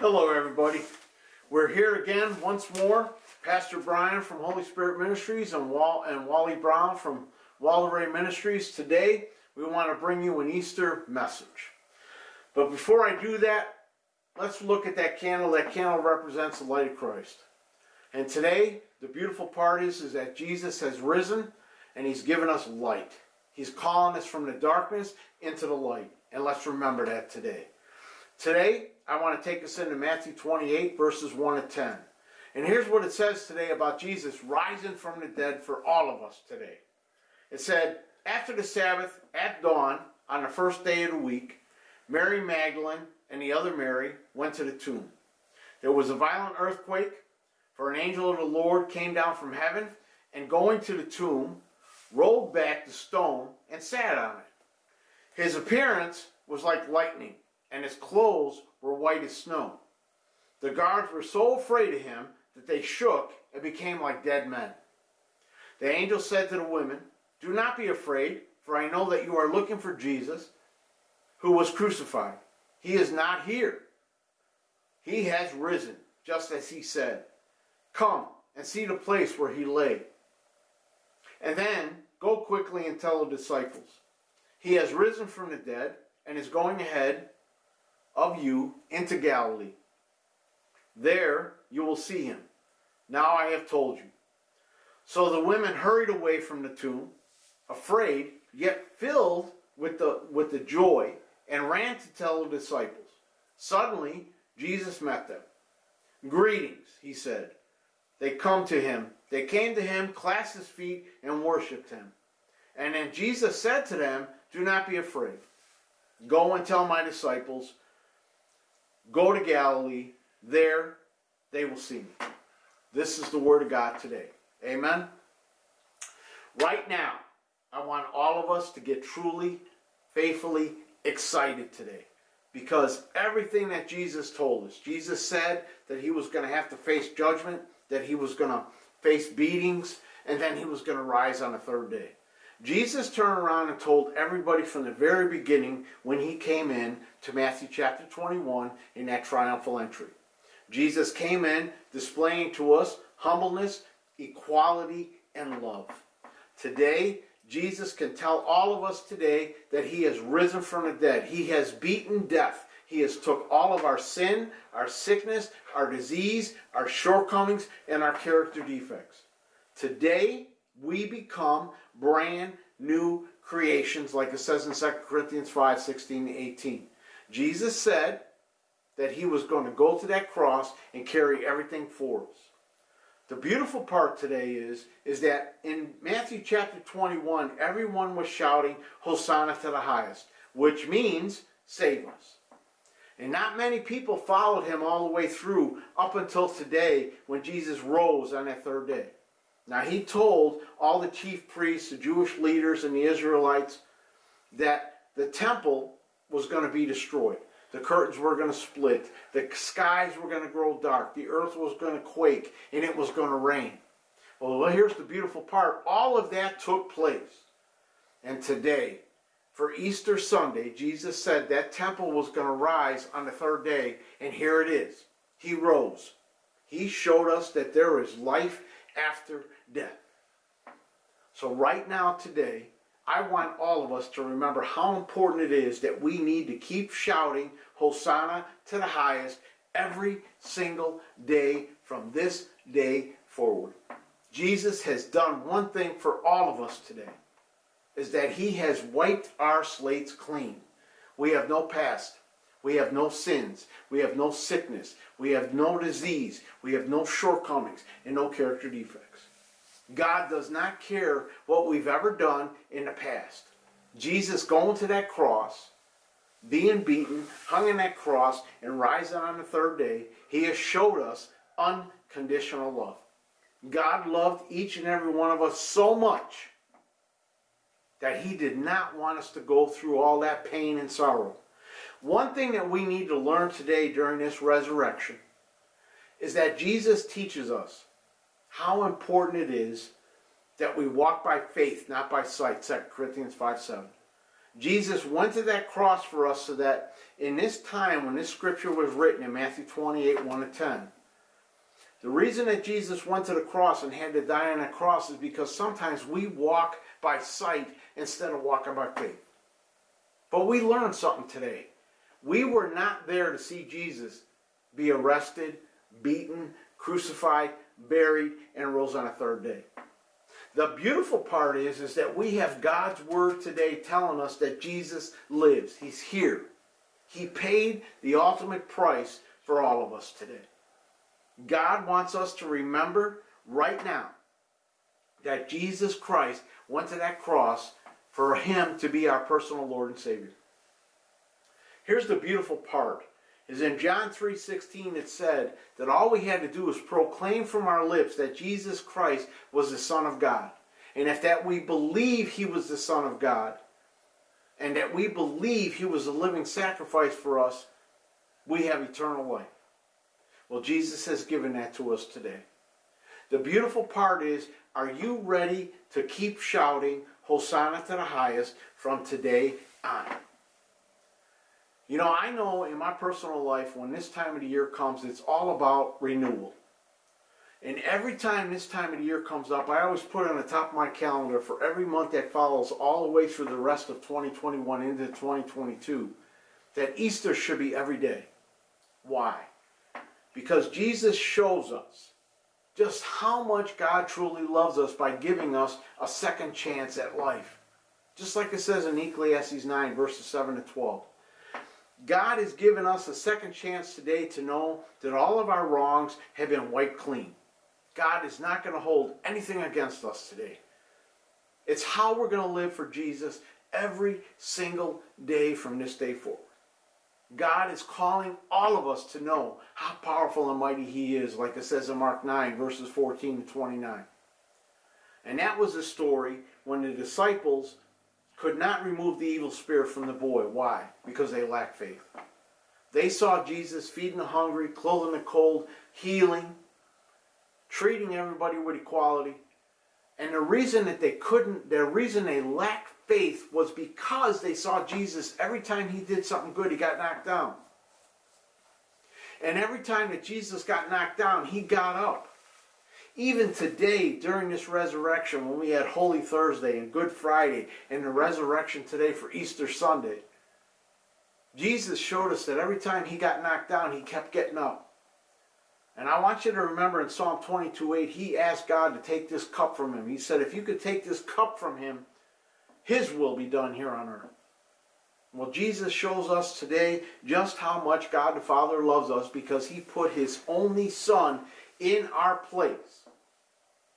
Hello, everybody. We're here again once more. Pastor Brian from Holy Spirit Ministries and, Wall- and Wally Brown from Walleray Ministries. Today, we want to bring you an Easter message. But before I do that, let's look at that candle. That candle represents the light of Christ. And today, the beautiful part is, is that Jesus has risen and he's given us light. He's calling us from the darkness into the light. And let's remember that today. Today, I want to take us into Matthew 28, verses 1 to 10. And here's what it says today about Jesus rising from the dead for all of us today. It said, After the Sabbath, at dawn, on the first day of the week, Mary Magdalene and the other Mary went to the tomb. There was a violent earthquake, for an angel of the Lord came down from heaven and going to the tomb, rolled back the stone and sat on it. His appearance was like lightning and his clothes were white as snow. The guards were so afraid of him that they shook and became like dead men. The angel said to the women, Do not be afraid, for I know that you are looking for Jesus, who was crucified. He is not here. He has risen, just as he said. Come and see the place where he lay. And then go quickly and tell the disciples. He has risen from the dead and is going ahead of you into Galilee. There you will see him. Now I have told you. So the women hurried away from the tomb, afraid, yet filled with the, with the joy, and ran to tell the disciples. Suddenly, Jesus met them. Greetings, he said. They come to him. They came to him, clasped his feet, and worshipped him. And then Jesus said to them, Do not be afraid. Go and tell my disciples Go to Galilee. There they will see me. This is the word of God today. Amen. Right now, I want all of us to get truly, faithfully excited today. Because everything that Jesus told us, Jesus said that he was going to have to face judgment, that he was going to face beatings, and then he was going to rise on the third day. Jesus turned around and told everybody from the very beginning when he came in to Matthew chapter 21 in that triumphal entry. Jesus came in displaying to us humbleness, equality, and love. Today, Jesus can tell all of us today that he has risen from the dead. He has beaten death. He has took all of our sin, our sickness, our disease, our shortcomings, and our character defects. Today, we become brand new creations, like it says in 2 Corinthians 5 16 18. Jesus said that he was going to go to that cross and carry everything for us. The beautiful part today is, is that in Matthew chapter 21, everyone was shouting, Hosanna to the highest, which means, save us. And not many people followed him all the way through up until today when Jesus rose on that third day. Now, he told all the chief priests, the Jewish leaders, and the Israelites that the temple was going to be destroyed. The curtains were going to split. The skies were going to grow dark. The earth was going to quake. And it was going to rain. Well, here's the beautiful part. All of that took place. And today, for Easter Sunday, Jesus said that temple was going to rise on the third day. And here it is. He rose. He showed us that there is life after death. So, right now, today, I want all of us to remember how important it is that we need to keep shouting Hosanna to the highest every single day from this day forward. Jesus has done one thing for all of us today is that he has wiped our slates clean. We have no past. We have no sins. We have no sickness. We have no disease. We have no shortcomings and no character defects. God does not care what we've ever done in the past. Jesus going to that cross, being beaten, hung in that cross, and rising on the third day, he has showed us unconditional love. God loved each and every one of us so much that he did not want us to go through all that pain and sorrow. One thing that we need to learn today during this resurrection is that Jesus teaches us how important it is that we walk by faith, not by sight. 2 Corinthians 5 7. Jesus went to that cross for us so that in this time when this scripture was written in Matthew 28 1 to 10, the reason that Jesus went to the cross and had to die on that cross is because sometimes we walk by sight instead of walking by faith. But we learned something today. We were not there to see Jesus be arrested, beaten, crucified, buried, and rose on a third day. The beautiful part is, is that we have God's word today telling us that Jesus lives. He's here. He paid the ultimate price for all of us today. God wants us to remember right now that Jesus Christ went to that cross for him to be our personal Lord and Savior. Here's the beautiful part. Is in John 3:16 it said that all we had to do was proclaim from our lips that Jesus Christ was the Son of God. And if that we believe he was the Son of God, and that we believe he was a living sacrifice for us, we have eternal life. Well, Jesus has given that to us today. The beautiful part is, are you ready to keep shouting, Hosanna to the highest, from today on? You know, I know in my personal life, when this time of the year comes, it's all about renewal. And every time this time of the year comes up, I always put on the top of my calendar for every month that follows all the way through the rest of 2021 into 2022 that Easter should be every day. Why? Because Jesus shows us just how much God truly loves us by giving us a second chance at life. Just like it says in Ecclesiastes 9, verses 7 to 12. God has given us a second chance today to know that all of our wrongs have been wiped clean. God is not going to hold anything against us today. It's how we're going to live for Jesus every single day from this day forward. God is calling all of us to know how powerful and mighty He is, like it says in Mark 9, verses 14 to 29. And that was the story when the disciples could not remove the evil spirit from the boy. Why? Because they lacked faith. They saw Jesus feeding the hungry, clothing the cold, healing, treating everybody with equality. And the reason that they couldn't, the reason they lacked faith was because they saw Jesus every time he did something good, he got knocked down. And every time that Jesus got knocked down, he got up. Even today, during this resurrection, when we had Holy Thursday and Good Friday and the resurrection today for Easter Sunday, Jesus showed us that every time he got knocked down, he kept getting up. And I want you to remember in Psalm 22 8, he asked God to take this cup from him. He said, If you could take this cup from him, his will be done here on earth. Well, Jesus shows us today just how much God the Father loves us because he put his only Son in our place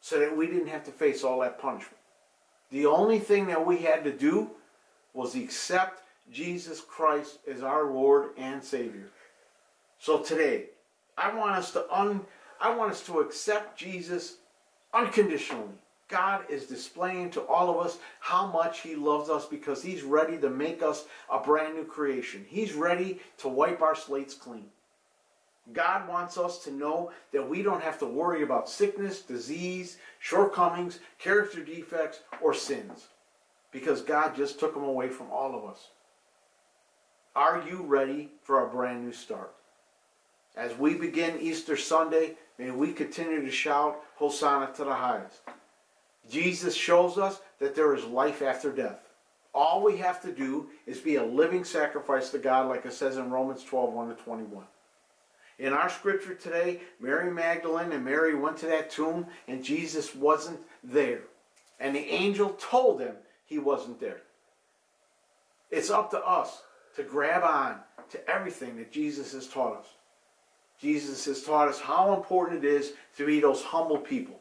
so that we didn't have to face all that punishment. The only thing that we had to do was accept Jesus Christ as our Lord and Savior. So today, I want us to un, I want us to accept Jesus unconditionally. God is displaying to all of us how much He loves us because He's ready to make us a brand new creation. He's ready to wipe our slates clean. God wants us to know that we don't have to worry about sickness, disease, shortcomings, character defects, or sins because God just took them away from all of us. Are you ready for a brand new start? As we begin Easter Sunday, may we continue to shout, Hosanna to the highest. Jesus shows us that there is life after death. All we have to do is be a living sacrifice to God, like it says in Romans 12 1 to 21. In our scripture today, Mary Magdalene and Mary went to that tomb and Jesus wasn't there. And the angel told them he wasn't there. It's up to us to grab on to everything that Jesus has taught us. Jesus has taught us how important it is to be those humble people.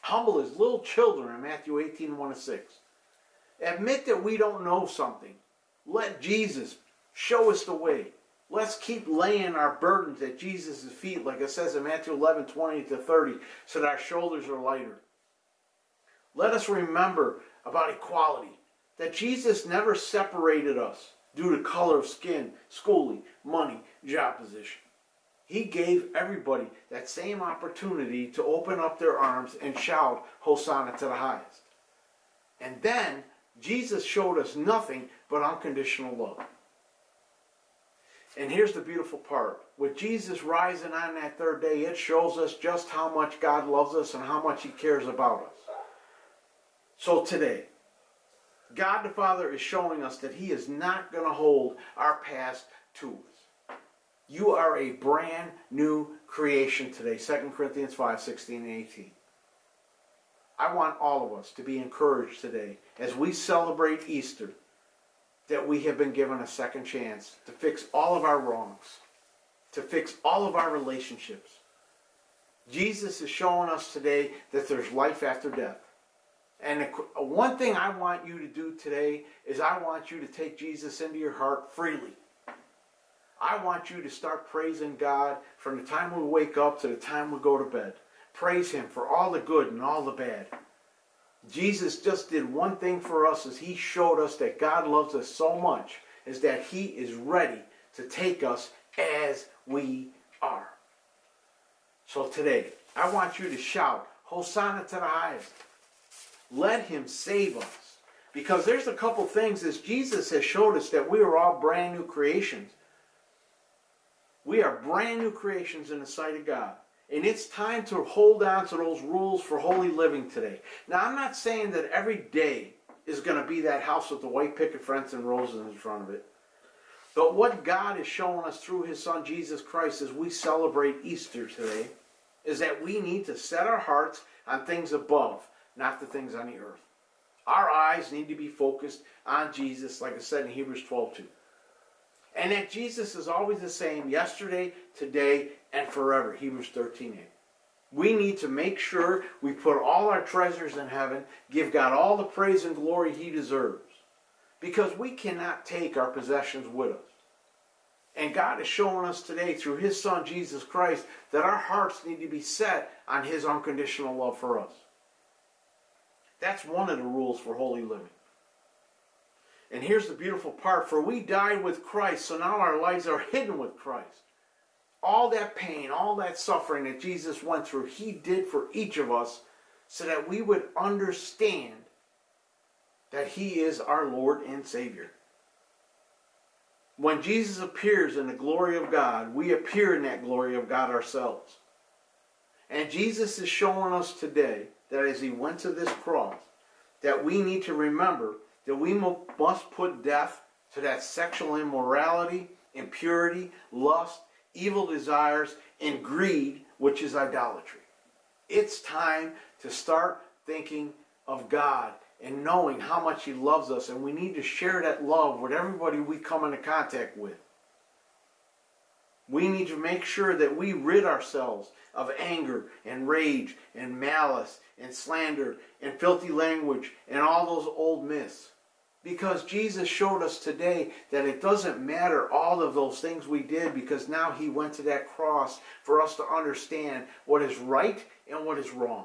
Humble as little children in Matthew 18 1 to 6. Admit that we don't know something. Let Jesus show us the way. Let's keep laying our burdens at Jesus' feet, like it says in Matthew 11 20 to 30, so that our shoulders are lighter. Let us remember about equality, that Jesus never separated us due to color of skin, schooling, money, job position. He gave everybody that same opportunity to open up their arms and shout, Hosanna to the highest. And then Jesus showed us nothing but unconditional love. And here's the beautiful part. With Jesus rising on that third day, it shows us just how much God loves us and how much He cares about us. So today, God the Father is showing us that He is not going to hold our past to us. You are a brand new creation today. 2 Corinthians 5 16 and 18. I want all of us to be encouraged today as we celebrate Easter that we have been given a second chance to fix all of our wrongs, to fix all of our relationships. Jesus is showing us today that there's life after death. And one thing I want you to do today is I want you to take Jesus into your heart freely. I want you to start praising God from the time we wake up to the time we go to bed. Praise Him for all the good and all the bad. Jesus just did one thing for us as he showed us that God loves us so much is that he is ready to take us as we are. So today, I want you to shout, Hosanna to the highest. Let him save us. Because there's a couple things as Jesus has showed us that we are all brand new creations. We are brand new creations in the sight of God. And it's time to hold on to those rules for holy living today. Now, I'm not saying that every day is going to be that house with the white picket fence and roses in front of it. But what God is showing us through His Son Jesus Christ as we celebrate Easter today is that we need to set our hearts on things above, not the things on the earth. Our eyes need to be focused on Jesus, like I said in Hebrews 12 2. And that Jesus is always the same yesterday, today, and forever. Hebrews 13 8. We need to make sure we put all our treasures in heaven, give God all the praise and glory He deserves. Because we cannot take our possessions with us. And God is showing us today through His Son Jesus Christ that our hearts need to be set on His unconditional love for us. That's one of the rules for holy living. And here's the beautiful part for we died with Christ, so now our lives are hidden with Christ. All that pain, all that suffering that Jesus went through, He did for each of us so that we would understand that He is our Lord and Savior. When Jesus appears in the glory of God, we appear in that glory of God ourselves. And Jesus is showing us today that as He went to this cross, that we need to remember that we must put death to that sexual immorality, impurity, lust, evil desires, and greed, which is idolatry. It's time to start thinking of God and knowing how much He loves us, and we need to share that love with everybody we come into contact with. We need to make sure that we rid ourselves of anger and rage and malice and slander and filthy language and all those old myths. Because Jesus showed us today that it doesn't matter all of those things we did because now he went to that cross for us to understand what is right and what is wrong.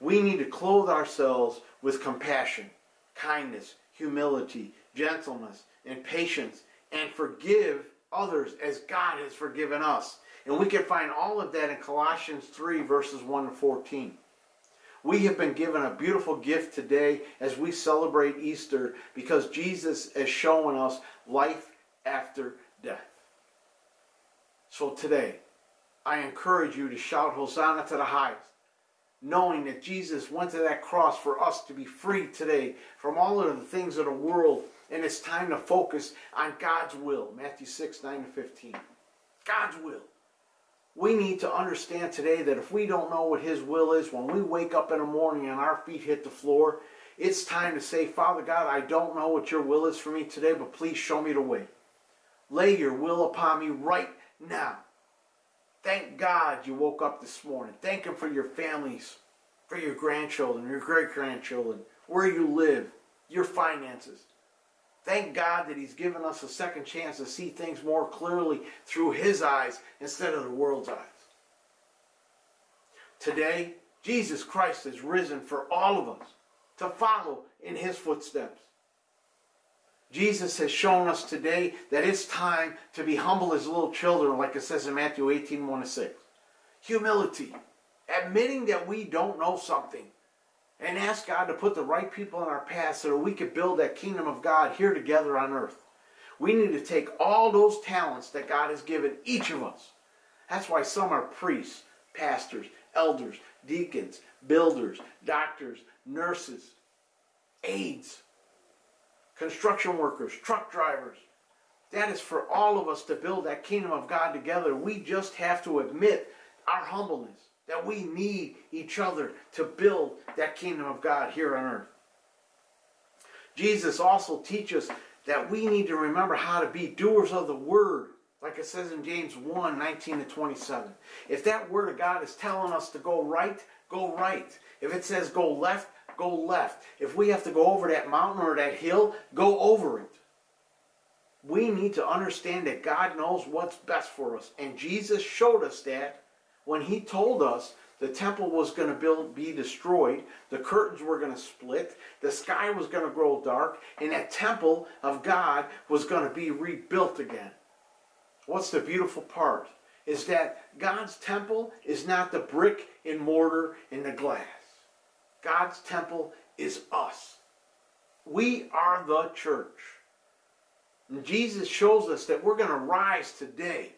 We need to clothe ourselves with compassion, kindness, humility, gentleness, and patience, and forgive others as God has forgiven us. And we can find all of that in Colossians 3, verses 1 to 14. We have been given a beautiful gift today as we celebrate Easter because Jesus is showing us life after death. So today, I encourage you to shout Hosanna to the highest, knowing that Jesus went to that cross for us to be free today from all of the things of the world. And it's time to focus on God's will. Matthew 6, 9 to 15. God's will we need to understand today that if we don't know what His will is, when we wake up in the morning and our feet hit the floor, it's time to say, Father God, I don't know what your will is for me today, but please show me the way. Lay your will upon me right now. Thank God you woke up this morning. Thank Him for your families, for your grandchildren, your great grandchildren, where you live, your finances. Thank God that He's given us a second chance to see things more clearly through His eyes instead of the world's eyes. Today, Jesus Christ has risen for all of us to follow in His footsteps. Jesus has shown us today that it's time to be humble as little children, like it says in Matthew 18 1 6. Humility, admitting that we don't know something and ask God to put the right people in our path so that we could build that kingdom of God here together on earth. We need to take all those talents that God has given each of us. That's why some are priests, pastors, elders, deacons, builders, doctors, nurses, aides, construction workers, truck drivers. That is for all of us to build that kingdom of God together. We just have to admit our humbleness, that we need each other to build that kingdom of God here on earth. Jesus also teaches that we need to remember how to be doers of the word, like it says in James 1 19 to 27. If that word of God is telling us to go right, go right. If it says go left, go left. If we have to go over that mountain or that hill, go over it. We need to understand that God knows what's best for us. And Jesus showed us that when he told us the temple was going to build, be destroyed, the curtains were going to split, the sky was going to grow dark, and that temple of God was going to be rebuilt again. What's the beautiful part? Is that God's temple is not the brick and mortar and the glass. God's temple is us. We are the church. And Jesus shows us that we're going to rise today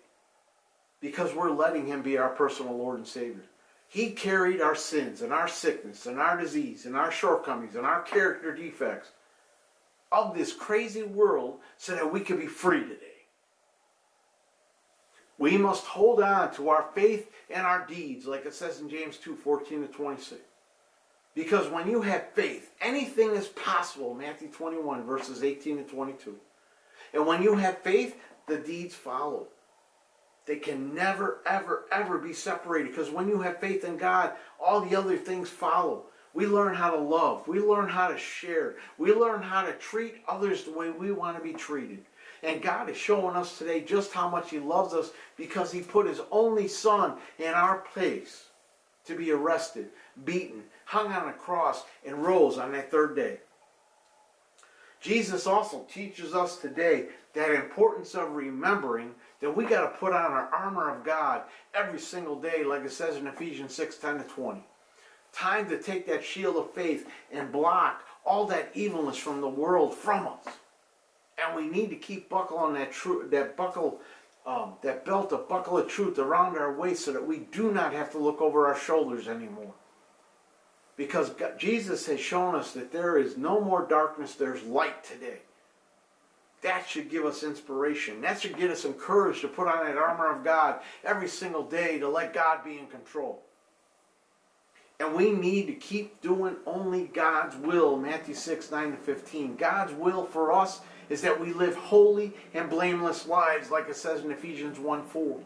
because we're letting Him be our personal Lord and Savior. He carried our sins and our sickness and our disease and our shortcomings and our character defects of this crazy world so that we could be free today. We must hold on to our faith and our deeds, like it says in James 2 14 to 26. Because when you have faith, anything is possible, Matthew 21, verses 18 to 22. And when you have faith, the deeds follow. They can never, ever, ever be separated because when you have faith in God, all the other things follow. We learn how to love. We learn how to share. We learn how to treat others the way we want to be treated. And God is showing us today just how much He loves us because He put His only Son in our place to be arrested, beaten, hung on a cross, and rose on that third day. Jesus also teaches us today that importance of remembering that we got to put on our armor of God every single day, like it says in Ephesians 6 10 to 20. Time to take that shield of faith and block all that evilness from the world from us. And we need to keep buckling that truth, that buckle, um, that belt of buckle of truth around our waist, so that we do not have to look over our shoulders anymore. Because God, Jesus has shown us that there is no more darkness; there's light today. That should give us inspiration. That should get us encouraged to put on that armor of God every single day to let God be in control. And we need to keep doing only God's will, Matthew 6, 9 to 15. God's will for us is that we live holy and blameless lives, like it says in Ephesians 1 4.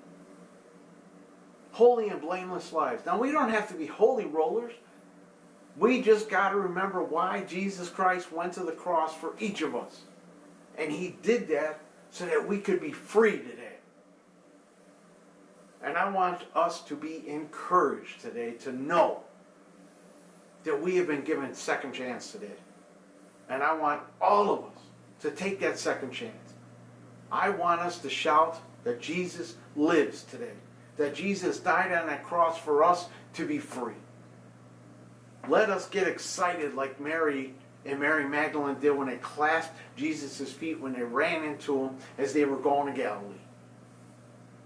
Holy and blameless lives. Now, we don't have to be holy rollers. We just got to remember why Jesus Christ went to the cross for each of us. And he did that so that we could be free today. And I want us to be encouraged today to know that we have been given second chance today. And I want all of us to take that second chance. I want us to shout that Jesus lives today. That Jesus died on that cross for us to be free. Let us get excited like Mary and Mary Magdalene did when they clasped Jesus' feet when they ran into him as they were going to Galilee.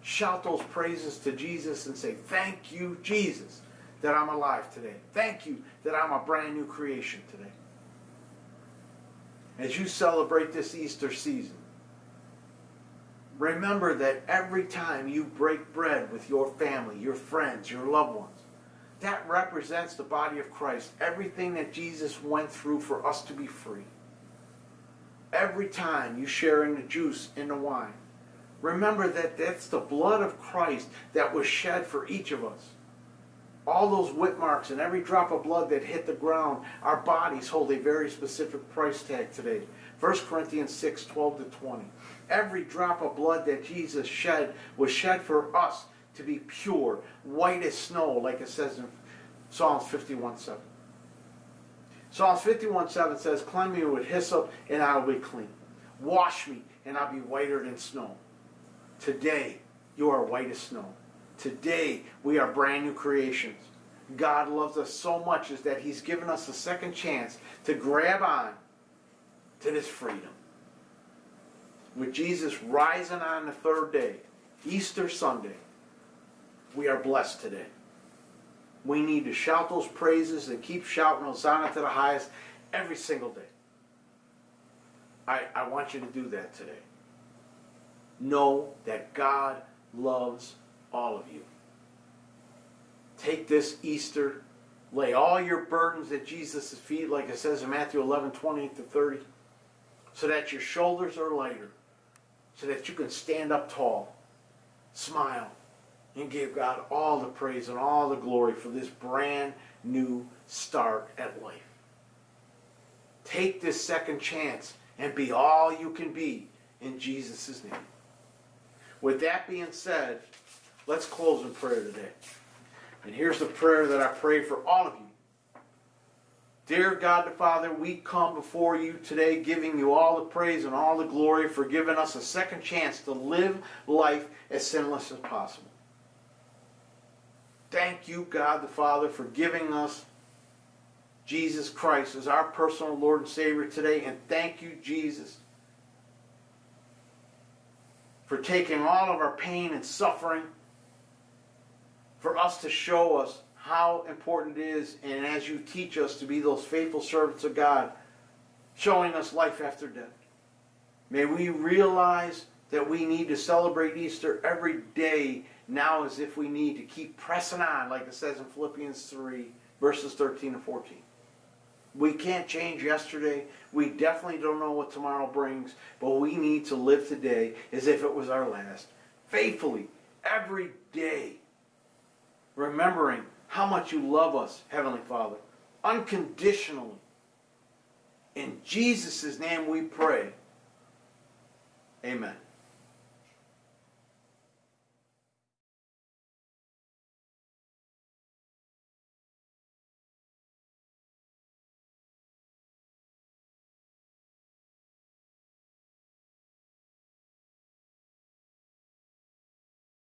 Shout those praises to Jesus and say, Thank you, Jesus, that I'm alive today. Thank you that I'm a brand new creation today. As you celebrate this Easter season, remember that every time you break bread with your family, your friends, your loved ones, that represents the body of Christ. Everything that Jesus went through for us to be free. Every time you share in the juice, in the wine, remember that that's the blood of Christ that was shed for each of us. All those whip marks and every drop of blood that hit the ground, our bodies hold a very specific price tag today. 1 Corinthians 6 12 to 20. Every drop of blood that Jesus shed was shed for us to be pure, white as snow, like it says in Psalms 51 7. Psalms 51 7 says, Cleanse me with hyssop, and I will be clean. Wash me, and I'll be whiter than snow. Today, you are white as snow. Today, we are brand new creations. God loves us so much is that He's given us a second chance to grab on to this freedom. With Jesus rising on the third day, Easter Sunday, we are blessed today. We need to shout those praises and keep shouting Hosanna to the highest every single day. I, I want you to do that today. Know that God loves all of you. Take this Easter, lay all your burdens at Jesus' feet, like it says in Matthew 11 20 to 30, so that your shoulders are lighter, so that you can stand up tall, smile, and give God all the praise and all the glory for this brand new start at life. Take this second chance and be all you can be in Jesus' name. With that being said, let's close in prayer today. And here's the prayer that I pray for all of you. Dear God the Father, we come before you today giving you all the praise and all the glory for giving us a second chance to live life as sinless as possible. Thank you, God the Father, for giving us Jesus Christ as our personal Lord and Savior today. And thank you, Jesus, for taking all of our pain and suffering for us to show us how important it is, and as you teach us to be those faithful servants of God, showing us life after death. May we realize that we need to celebrate Easter every day now as if we need to keep pressing on, like it says in Philippians 3, verses 13 and 14. We can't change yesterday. We definitely don't know what tomorrow brings, but we need to live today as if it was our last. Faithfully, every day remembering how much you love us, Heavenly Father, unconditionally. In Jesus' name we pray. Amen.